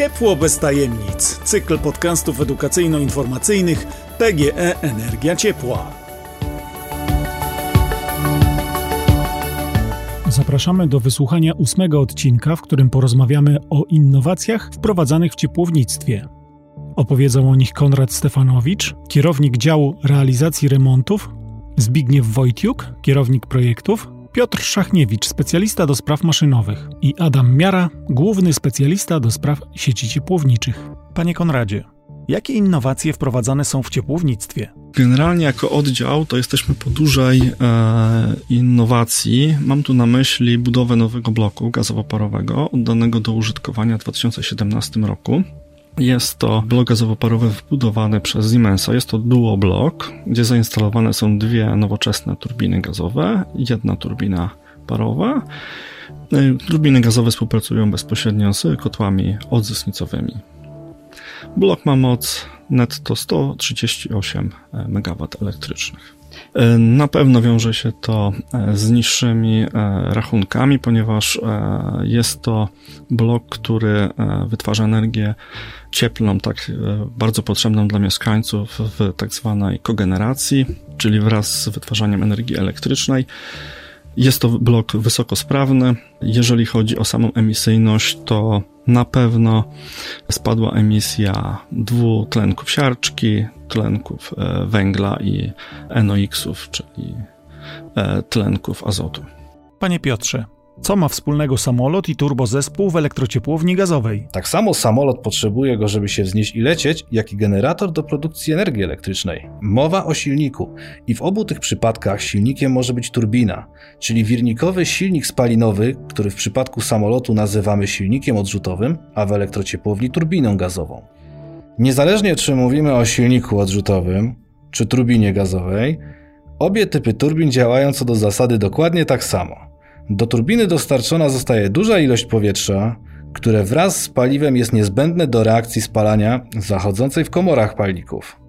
Ciepło bez tajemnic. Cykl podcastów edukacyjno-informacyjnych PGE Energia Ciepła. Zapraszamy do wysłuchania ósmego odcinka, w którym porozmawiamy o innowacjach wprowadzanych w ciepłownictwie. Opowiedzą o nich Konrad Stefanowicz, kierownik działu realizacji remontów, Zbigniew Wojciuk, kierownik projektów, Piotr Szachniewicz, specjalista do spraw maszynowych i Adam Miara, główny specjalista do spraw sieci ciepłowniczych. Panie Konradzie, jakie innowacje wprowadzane są w ciepłownictwie? Generalnie jako oddział to jesteśmy po dużej e, innowacji. Mam tu na myśli budowę nowego bloku gazowo-parowego oddanego do użytkowania w 2017 roku. Jest to blok gazowo-parowy wbudowany przez Siemensa. Jest to duo blok, gdzie zainstalowane są dwie nowoczesne turbiny gazowe jedna turbina parowa. Turbiny gazowe współpracują bezpośrednio z kotłami odzysnicowymi. Blok ma moc netto 138 MW elektrycznych. E, na pewno wiąże się to e, z niższymi e, rachunkami, ponieważ jest to blok, który wytwarza energię cieplną, tak bardzo potrzebną dla mieszkańców w tak zwanej kogeneracji, czyli wraz z wytwarzaniem energii elektrycznej. Jest to blok wysokosprawny. Jeżeli chodzi o samą emisyjność, to na pewno spadła emisja dwutlenków siarczki, tlenków e, węgla i NOx-ów, czyli e, tlenków azotu. Panie Piotrze, co ma wspólnego samolot i turbozespół w elektrociepłowni gazowej? Tak samo samolot potrzebuje go, żeby się wznieść i lecieć, jak i generator do produkcji energii elektrycznej. Mowa o silniku i w obu tych przypadkach silnikiem może być turbina, czyli wirnikowy silnik spalinowy, który w przypadku samolotu nazywamy silnikiem odrzutowym, a w elektrociepłowni turbiną gazową. Niezależnie czy mówimy o silniku odrzutowym czy turbinie gazowej, obie typy turbin działają co do zasady dokładnie tak samo. Do turbiny dostarczona zostaje duża ilość powietrza, które wraz z paliwem jest niezbędne do reakcji spalania zachodzącej w komorach palników.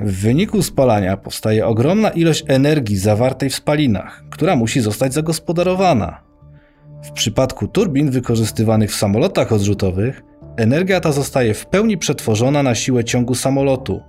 W wyniku spalania powstaje ogromna ilość energii zawartej w spalinach, która musi zostać zagospodarowana. W przypadku turbin wykorzystywanych w samolotach odrzutowych, energia ta zostaje w pełni przetworzona na siłę ciągu samolotu,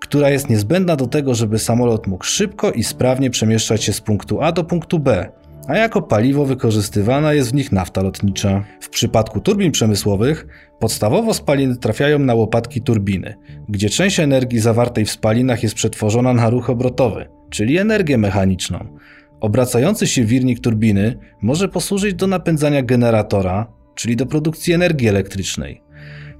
która jest niezbędna do tego, żeby samolot mógł szybko i sprawnie przemieszczać się z punktu A do punktu B, a jako paliwo wykorzystywana jest w nich nafta lotnicza. W przypadku turbin przemysłowych podstawowo spaliny trafiają na łopatki turbiny, gdzie część energii zawartej w spalinach jest przetworzona na ruch obrotowy, czyli energię mechaniczną. Obracający się wirnik turbiny może posłużyć do napędzania generatora, czyli do produkcji energii elektrycznej.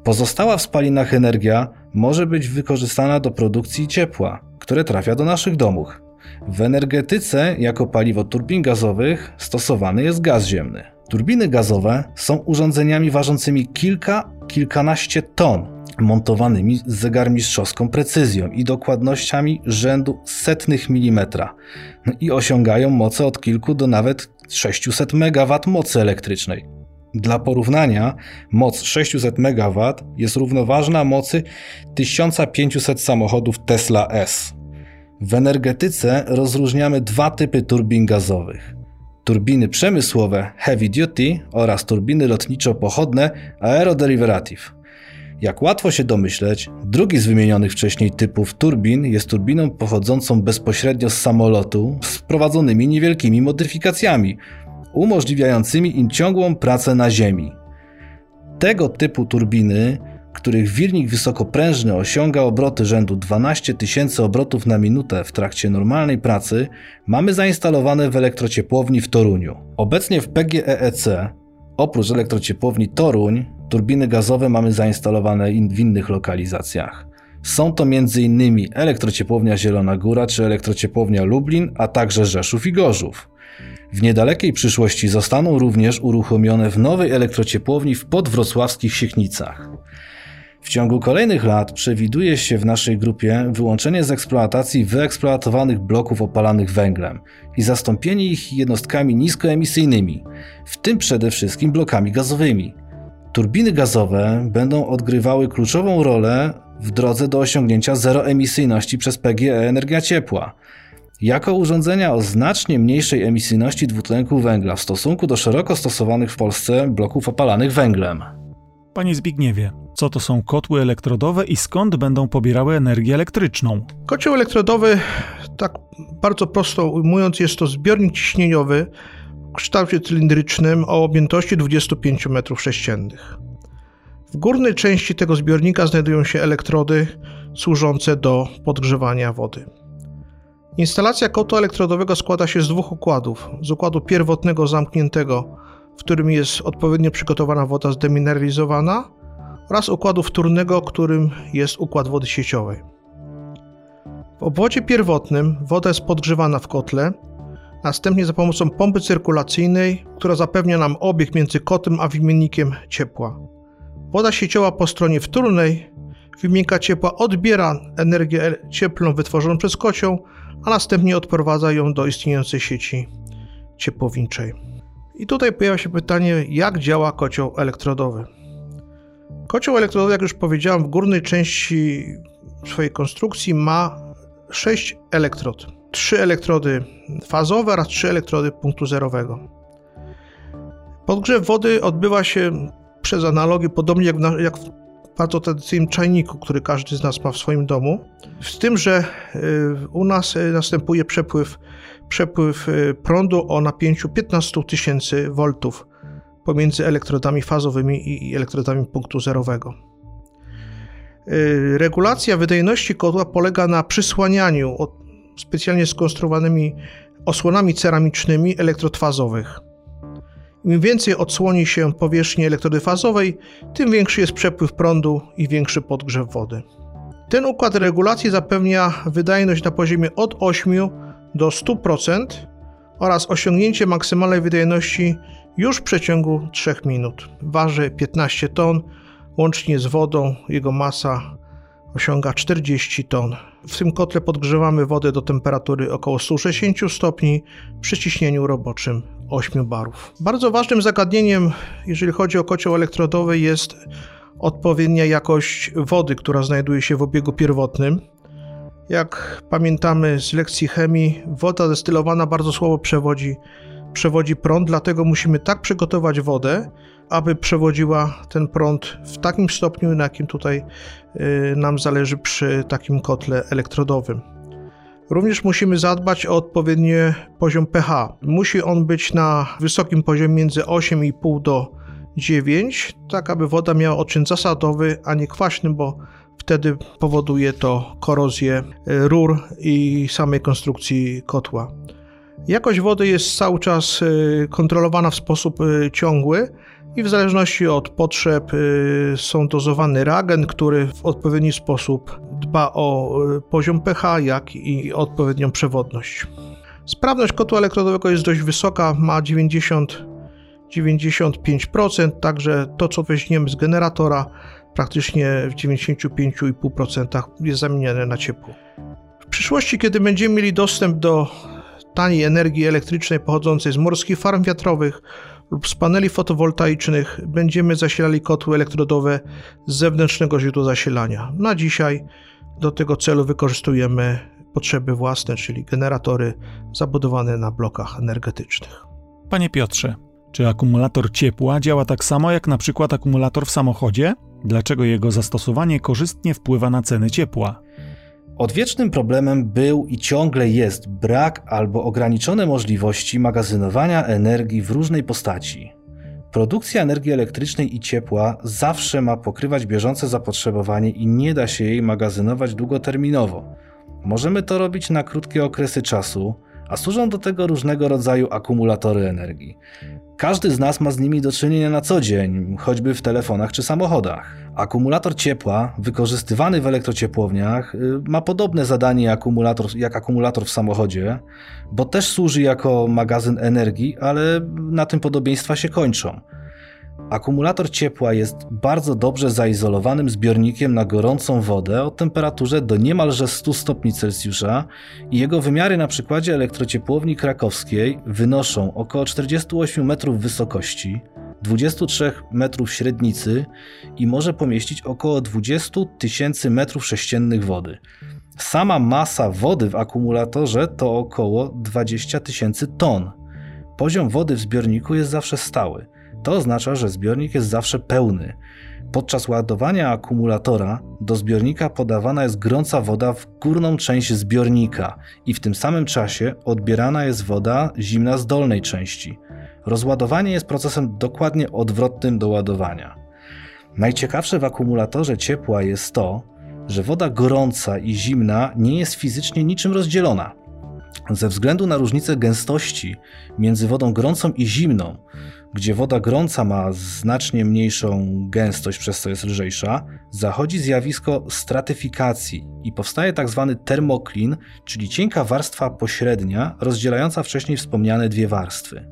Pozostała w spalinach energia może być wykorzystana do produkcji ciepła, które trafia do naszych domów. W energetyce jako paliwo turbin gazowych stosowany jest gaz ziemny. Turbiny gazowe są urządzeniami ważącymi kilka, kilkanaście ton, montowanymi z zegarmistrzowską precyzją i dokładnościami rzędu setnych milimetra no i osiągają moce od kilku do nawet 600 MW mocy elektrycznej. Dla porównania, moc 600 MW jest równoważna mocy 1500 samochodów Tesla S. W energetyce rozróżniamy dwa typy turbin gazowych. Turbiny przemysłowe heavy duty oraz turbiny lotniczo-pochodne aeroderivative. Jak łatwo się domyśleć, drugi z wymienionych wcześniej typów turbin jest turbiną pochodzącą bezpośrednio z samolotu z wprowadzonymi niewielkimi modyfikacjami, umożliwiającymi im ciągłą pracę na ziemi. Tego typu turbiny których wirnik wysokoprężny osiąga obroty rzędu 12 tysięcy obrotów na minutę w trakcie normalnej pracy, mamy zainstalowane w elektrociepłowni w Toruniu. Obecnie w PGEEC, oprócz elektrociepłowni Toruń, turbiny gazowe mamy zainstalowane w innych lokalizacjach. Są to m.in. elektrociepłownia Zielona Góra czy elektrociepłownia Lublin, a także Rzeszów i Gorzów. W niedalekiej przyszłości zostaną również uruchomione w nowej elektrociepłowni w podwrocławskich Siechnicach. W ciągu kolejnych lat przewiduje się w naszej grupie wyłączenie z eksploatacji wyeksploatowanych bloków opalanych węglem i zastąpienie ich jednostkami niskoemisyjnymi, w tym przede wszystkim blokami gazowymi. Turbiny gazowe będą odgrywały kluczową rolę w drodze do osiągnięcia zeroemisyjności przez PGE energia ciepła. Jako urządzenia o znacznie mniejszej emisyjności dwutlenku węgla w stosunku do szeroko stosowanych w Polsce bloków opalanych węglem. Panie Zbigniewie, co to są kotły elektrodowe i skąd będą pobierały energię elektryczną? Kocioł elektrodowy, tak bardzo prosto ujmując, jest to zbiornik ciśnieniowy w kształcie cylindrycznym o objętości 25 m3. W górnej części tego zbiornika znajdują się elektrody służące do podgrzewania wody. Instalacja kotła elektrodowego składa się z dwóch układów. Z układu pierwotnego zamkniętego, w którym jest odpowiednio przygotowana woda zdemineralizowana oraz układu wtórnego, którym jest układ wody sieciowej. W obwodzie pierwotnym woda jest podgrzewana w kotle, następnie za pomocą pompy cyrkulacyjnej, która zapewnia nam obieg między kotem a wymiennikiem ciepła. Woda sieciowa po stronie wtórnej wymiennika ciepła odbiera energię cieplną wytworzoną przez kocioł, a następnie odprowadza ją do istniejącej sieci ciepłowniczej. I tutaj pojawia się pytanie, jak działa kocioł elektrodowy. Kocioł elektrodowy, jak już powiedziałem, w górnej części swojej konstrukcji ma 6 elektrod. 3 elektrody fazowe oraz 3 elektrody punktu zerowego. Podgrzew wody odbywa się przez analogię podobnie jak, na, jak w bardzo tradycyjnym czajniku, który każdy z nas ma w swoim domu. Z tym, że y, u nas y, następuje przepływ, przepływ y, prądu o napięciu 15 tysięcy voltów pomiędzy elektrodami fazowymi i elektrodami punktu zerowego. Regulacja wydajności kotła polega na przysłanianiu specjalnie skonstruowanymi osłonami ceramicznymi elektrod fazowych. Im więcej odsłoni się powierzchni elektrody fazowej, tym większy jest przepływ prądu i większy podgrzew wody. Ten układ regulacji zapewnia wydajność na poziomie od 8 do 100% oraz osiągnięcie maksymalnej wydajności już w przeciągu 3 minut. Waży 15 ton, łącznie z wodą jego masa osiąga 40 ton. W tym kotle podgrzewamy wodę do temperatury około 160 stopni przy ciśnieniu roboczym 8 barów. Bardzo ważnym zagadnieniem, jeżeli chodzi o kocioł elektrodowy, jest odpowiednia jakość wody, która znajduje się w obiegu pierwotnym. Jak pamiętamy z lekcji chemii, woda destylowana bardzo słabo przewodzi, przewodzi prąd, dlatego musimy tak przygotować wodę, aby przewodziła ten prąd w takim stopniu, na jakim tutaj y, nam zależy przy takim kotle elektrodowym. Również musimy zadbać o odpowiedni poziom pH. Musi on być na wysokim poziomie między 8,5 do 9, tak aby woda miała odczyn zasadowy, a nie kwaśny, bo wtedy powoduje to korozję y, rur i samej konstrukcji kotła. Jakość wody jest cały czas y, kontrolowana w sposób ciągły, i w zależności od potrzeb y, są dozowany reagent, który w odpowiedni sposób dba o y, poziom pH, jak i odpowiednią przewodność. Sprawność kotła elektrodowego jest dość wysoka, ma 90 95%, także to co weźmiemy z generatora praktycznie w 95,5% jest zamieniane na ciepło. W przyszłości, kiedy będziemy mieli dostęp do taniej energii elektrycznej pochodzącej z morskich farm wiatrowych, lub z paneli fotowoltaicznych będziemy zasilali kotły elektrodowe z zewnętrznego źródła zasilania. Na dzisiaj do tego celu wykorzystujemy potrzeby własne, czyli generatory zabudowane na blokach energetycznych. Panie Piotrze, czy akumulator ciepła działa tak samo jak na przykład akumulator w samochodzie? Dlaczego jego zastosowanie korzystnie wpływa na ceny ciepła? Odwiecznym problemem był i ciągle jest brak albo ograniczone możliwości magazynowania energii w różnej postaci. Produkcja energii elektrycznej i ciepła zawsze ma pokrywać bieżące zapotrzebowanie i nie da się jej magazynować długoterminowo. Możemy to robić na krótkie okresy czasu, a służą do tego różnego rodzaju akumulatory energii. Każdy z nas ma z nimi do czynienia na co dzień, choćby w telefonach czy samochodach. Akumulator ciepła, wykorzystywany w elektrociepłowniach, y, ma podobne zadanie akumulator, jak akumulator w samochodzie, bo też służy jako magazyn energii, ale na tym podobieństwa się kończą. Akumulator ciepła jest bardzo dobrze zaizolowanym zbiornikiem na gorącą wodę o temperaturze do niemalże 100 stopni Celsjusza i jego wymiary na przykładzie elektrociepłowni krakowskiej wynoszą około 48 metrów wysokości, 23 metrów średnicy i może pomieścić około 20 tysięcy metrów sześciennych wody. Sama masa wody w akumulatorze to około 20 tysięcy ton. Poziom wody w zbiorniku jest zawsze stały. To oznacza, że zbiornik jest zawsze pełny. Podczas ładowania akumulatora do zbiornika podawana jest gorąca woda w górną część zbiornika i w tym samym czasie odbierana jest woda zimna z dolnej części. Rozładowanie jest procesem dokładnie odwrotnym do ładowania. Najciekawsze w akumulatorze ciepła jest to, że woda gorąca i zimna nie jest fizycznie niczym rozdzielona. Ze względu na różnicę gęstości między wodą gorącą i zimną, gdzie woda gorąca ma znacznie mniejszą gęstość, przez co jest lżejsza, zachodzi zjawisko stratyfikacji i powstaje tak zwany termoklin, czyli cienka warstwa pośrednia rozdzielająca wcześniej wspomniane dwie warstwy.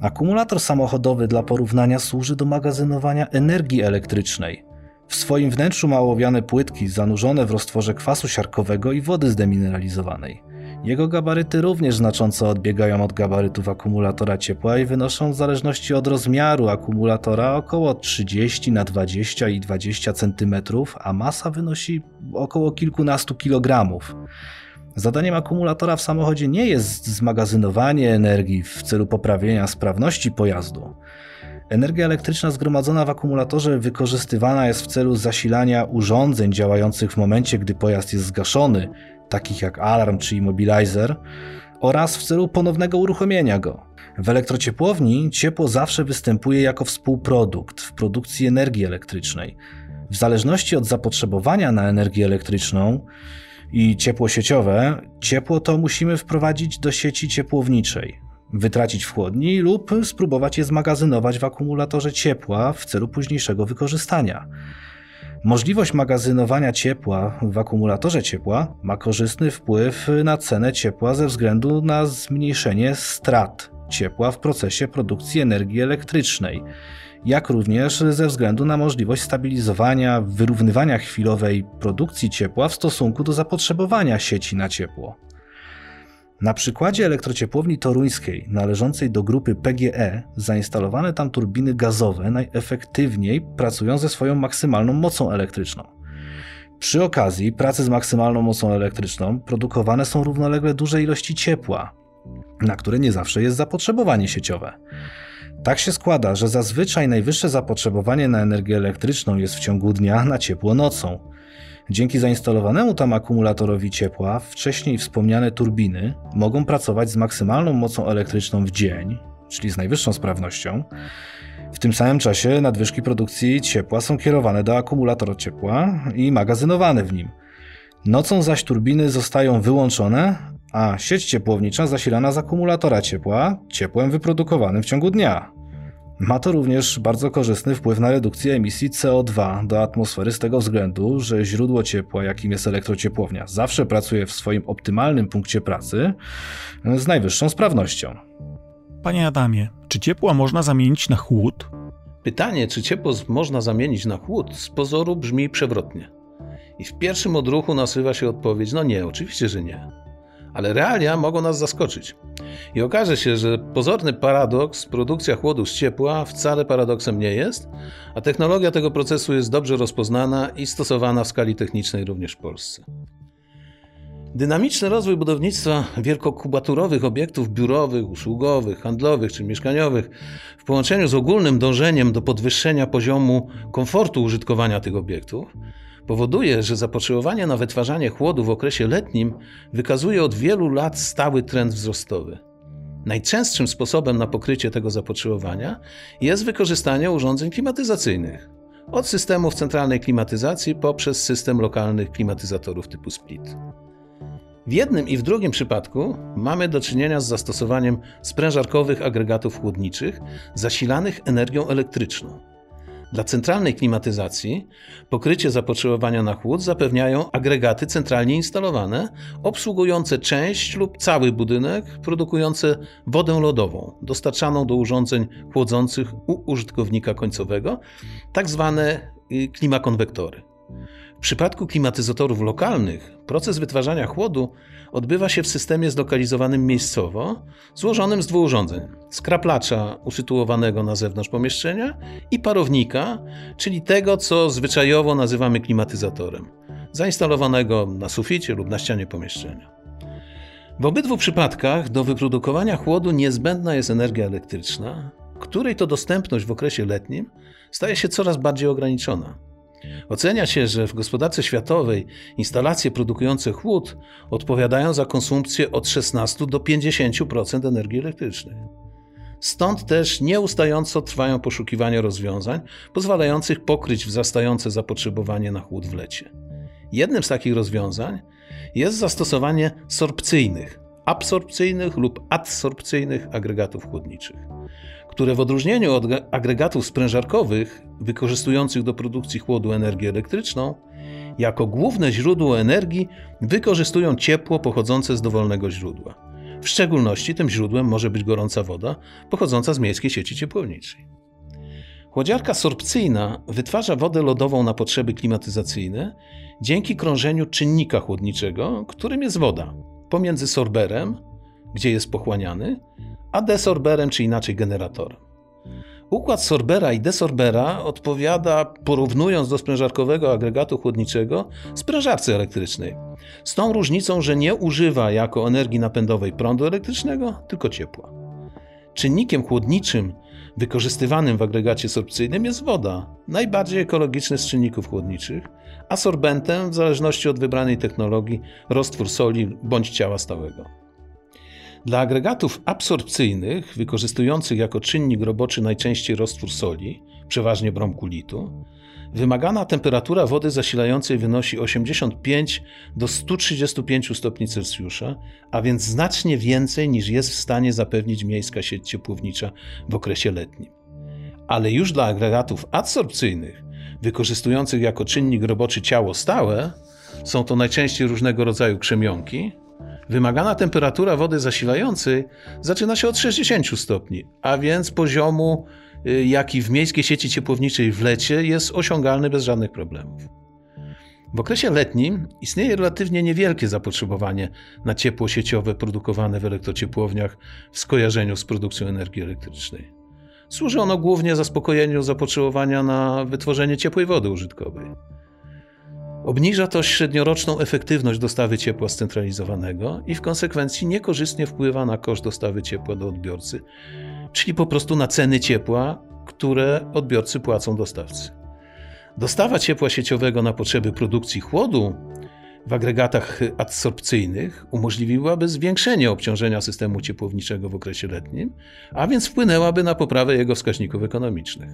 Akumulator samochodowy dla porównania służy do magazynowania energii elektrycznej. W swoim wnętrzu ma ołowiane płytki zanurzone w roztworze kwasu siarkowego i wody zdemineralizowanej. Jego gabaryty również znacząco odbiegają od gabarytów akumulatora ciepła i wynoszą w zależności od rozmiaru akumulatora około 30 na 20 i 20 cm, a masa wynosi około kilkunastu kilogramów. Zadaniem akumulatora w samochodzie nie jest zmagazynowanie energii w celu poprawienia sprawności pojazdu. Energia elektryczna zgromadzona w akumulatorze wykorzystywana jest w celu zasilania urządzeń działających w momencie, gdy pojazd jest zgaszony, takich jak alarm czy immobilizer, oraz w celu ponownego uruchomienia go. W elektrociepłowni ciepło zawsze występuje jako współprodukt w produkcji energii elektrycznej. W zależności od zapotrzebowania na energię elektryczną i ciepło sieciowe, ciepło to musimy wprowadzić do sieci ciepłowniczej, wytracić w chłodni lub spróbować je zmagazynować w akumulatorze ciepła w celu późniejszego wykorzystania. Możliwość magazynowania ciepła w akumulatorze ciepła ma korzystny wpływ na cenę ciepła ze względu na zmniejszenie strat ciepła w procesie produkcji energii elektrycznej, jak również ze względu na możliwość stabilizowania, wyrównywania chwilowej produkcji ciepła w stosunku do zapotrzebowania sieci na ciepło. Na przykładzie elektrociepłowni toruńskiej należącej do grupy PGE zainstalowane tam turbiny gazowe najefektywniej pracują ze swoją maksymalną mocą elektryczną. Przy okazji pracy z maksymalną mocą elektryczną produkowane są równolegle duże ilości ciepła, na które nie zawsze jest zapotrzebowanie sieciowe. Tak się składa, że zazwyczaj najwyższe zapotrzebowanie na energię elektryczną jest w ciągu dnia na ciepło nocą. Dzięki zainstalowanemu tam akumulatorowi ciepła, wcześniej wspomniane turbiny mogą pracować z maksymalną mocą elektryczną w dzień, czyli z najwyższą sprawnością. W tym samym czasie nadwyżki produkcji ciepła są kierowane do akumulatora ciepła i magazynowane w nim. Nocą zaś turbiny zostają wyłączone, a sieć ciepłownicza zasilana z akumulatora ciepła ciepłem wyprodukowanym w ciągu dnia. Ma to również bardzo korzystny wpływ na redukcję emisji CO2 do atmosfery z tego względu, że źródło ciepła, jakim jest elektrociepłownia, zawsze pracuje w swoim optymalnym punkcie pracy z najwyższą sprawnością. Panie Adamie, czy ciepło można zamienić na chłód? Pytanie, czy ciepło można zamienić na chłód, z pozoru brzmi przewrotnie. I w pierwszym odruchu nasuwa się odpowiedź: no nie, oczywiście, że nie ale realia mogą nas zaskoczyć. I okaże się, że pozorny paradoks, produkcja chłodu z ciepła wcale paradoksem nie jest, a technologia tego procesu jest dobrze rozpoznana i stosowana w skali technicznej również w Polsce. Dynamiczny rozwój budownictwa wielkokubaturowych obiektów biurowych, usługowych, handlowych czy mieszkaniowych w połączeniu z ogólnym dążeniem do podwyższenia poziomu komfortu użytkowania tych obiektów powoduje, że zapotrzebowanie na wytwarzanie chłodu w okresie letnim wykazuje od wielu lat stały trend wzrostowy. Najczęstszym sposobem na pokrycie tego zapotrzebowania jest wykorzystanie urządzeń klimatyzacyjnych. Od systemów centralnej klimatyzacji poprzez system lokalnych klimatyzatorów typu split. W jednym i w drugim przypadku mamy do czynienia z zastosowaniem sprężarkowych agregatów chłodniczych zasilanych energią elektryczną. Dla centralnej klimatyzacji pokrycie zapotrzebowania na chłód zapewniają agregaty centralnie instalowane, obsługujące część lub cały budynek, produkujące wodę lodową dostarczaną do urządzeń chłodzących u użytkownika końcowego, tak zwane y, klimakonwektory. W przypadku klimatyzatorów lokalnych proces wytwarzania chłodu odbywa się w systemie zlokalizowanym miejscowo, złożonym z dwóch urządzeń: skraplacza usytuowanego na zewnątrz pomieszczenia i parownika, czyli tego, co zwyczajowo nazywamy klimatyzatorem, zainstalowanego na suficie lub na ścianie pomieszczenia. W obydwu przypadkach do wyprodukowania chłodu niezbędna jest energia elektryczna, której to dostępność w okresie letnim staje się coraz bardziej ograniczona. Ocenia się, że w gospodarce światowej instalacje produkujące chłód odpowiadają za konsumpcję od 16 do 50% energii elektrycznej. Stąd też nieustająco trwają poszukiwania rozwiązań pozwalających pokryć wzrastające zapotrzebowanie na chłód w lecie. Jednym z takich rozwiązań jest zastosowanie sorpcyjnych, absorpcyjnych lub adsorpcyjnych agregatów chłodniczych, które w odróżnieniu od agregatów sprężarkowych wykorzystujących do produkcji chłodu energię elektryczną, jako główne źródło energii wykorzystują ciepło pochodzące z dowolnego źródła. W szczególności tym źródłem może być gorąca woda pochodząca z miejskiej sieci ciepłowniczej. Chłodziarka sorpcyjna wytwarza wodę lodową na potrzeby klimatyzacyjne dzięki krążeniu czynnika chłodniczego, którym jest woda, pomiędzy sorberem, gdzie jest pochłaniany, a desorberem, czy inaczej generatorem. Układ sorbera i desorbera odpowiada, porównując do sprężarkowego agregatu chłodniczego, sprężarce elektrycznej. Z tą różnicą, że nie używa jako energii napędowej prądu elektrycznego, tylko ciepła. Czynnikiem chłodniczym wykorzystywanym w agregacie sorpcyjnym jest woda, najbardziej ekologiczny z czynników chłodniczych, a sorbentem, w zależności od wybranej technologii, roztwór soli bądź ciała stałego. Dla agregatów absorpcyjnych, wykorzystujących jako czynnik roboczy najczęściej roztwór soli, przeważnie bromkulitu, wymagana temperatura wody zasilającej wynosi 85 do 135 stopni Celsjusza, a więc znacznie więcej niż jest w stanie zapewnić miejska sieć ciepłownicza w okresie letnim. Ale już dla agregatów adsorpcyjnych, wykorzystujących jako czynnik roboczy ciało stałe, są to najczęściej różnego rodzaju krzemionki, Wymagana temperatura wody zasilającej zaczyna się od 60 stopni, a więc poziomu, y, jaki w miejskiej sieci ciepłowniczej w lecie jest osiągalny bez żadnych problemów. W okresie letnim istnieje relatywnie niewielkie zapotrzebowanie na ciepło sieciowe produkowane w elektrociepłowniach w skojarzeniu z produkcją energii elektrycznej. Służy ono głównie zaspokojeniu zapotrzebowania na wytworzenie ciepłej wody użytkowej. Obniża to średnioroczną efektywność dostawy ciepła scentralizowanego i w konsekwencji niekorzystnie wpływa na koszt dostawy ciepła do odbiorcy, czyli po prostu na ceny ciepła, które odbiorcy płacą dostawcy. Dostawa ciepła sieciowego na potrzeby produkcji chłodu w agregatach adsorpcyjnych umożliwiłaby zwiększenie obciążenia systemu ciepłowniczego w okresie letnim, a więc wpłynęłaby na poprawę jego wskaźników ekonomicznych.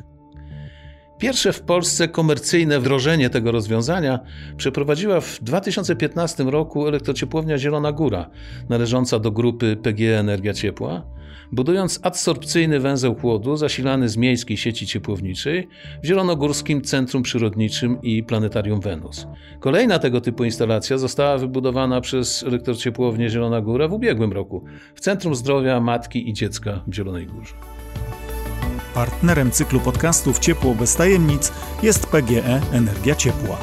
Pierwsze w Polsce komercyjne wdrożenie tego rozwiązania przeprowadziła w 2015 roku elektrociepłownia Zielona Góra, należąca do grupy PGE Energia Ciepła, budując adsorpcyjny węzeł chłodu zasilany z miejskiej sieci ciepłowniczej w Zielonogórskim Centrum Przyrodniczym i Planetarium Wenus. Kolejna tego typu instalacja została wybudowana przez elektrociepłownię Zielona Góra w ubiegłym roku w Centrum Zdrowia Matki i Dziecka w Zielonej Górze. Partnerem cyklu podcastów Ciepło bez tajemnic jest PGE Energia Ciepła.